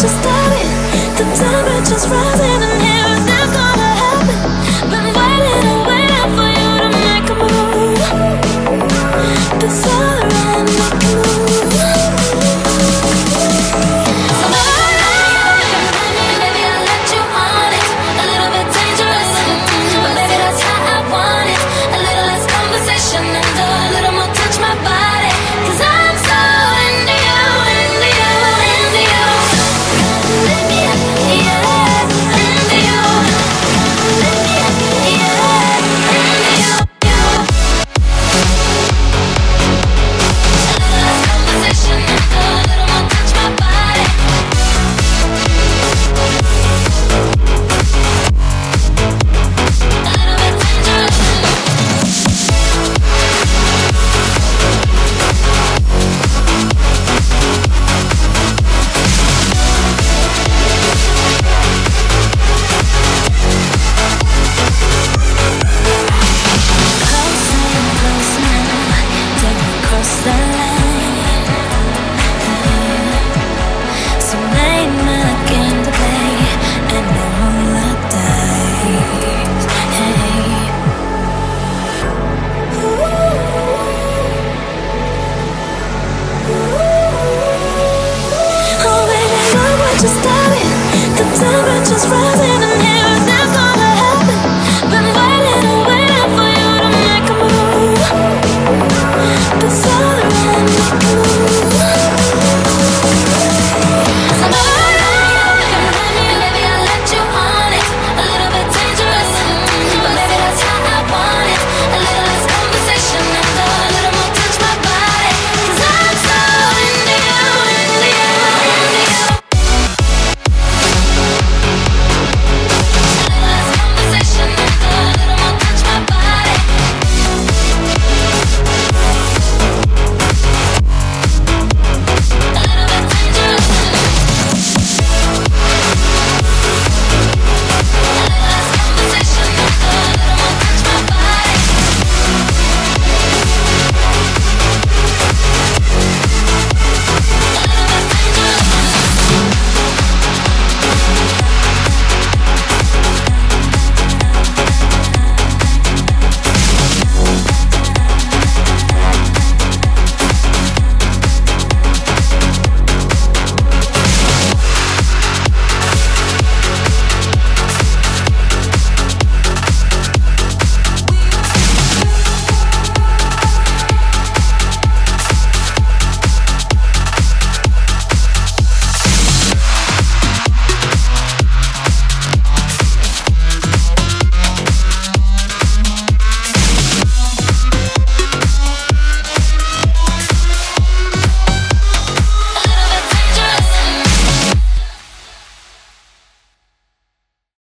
just started. The temperature's rising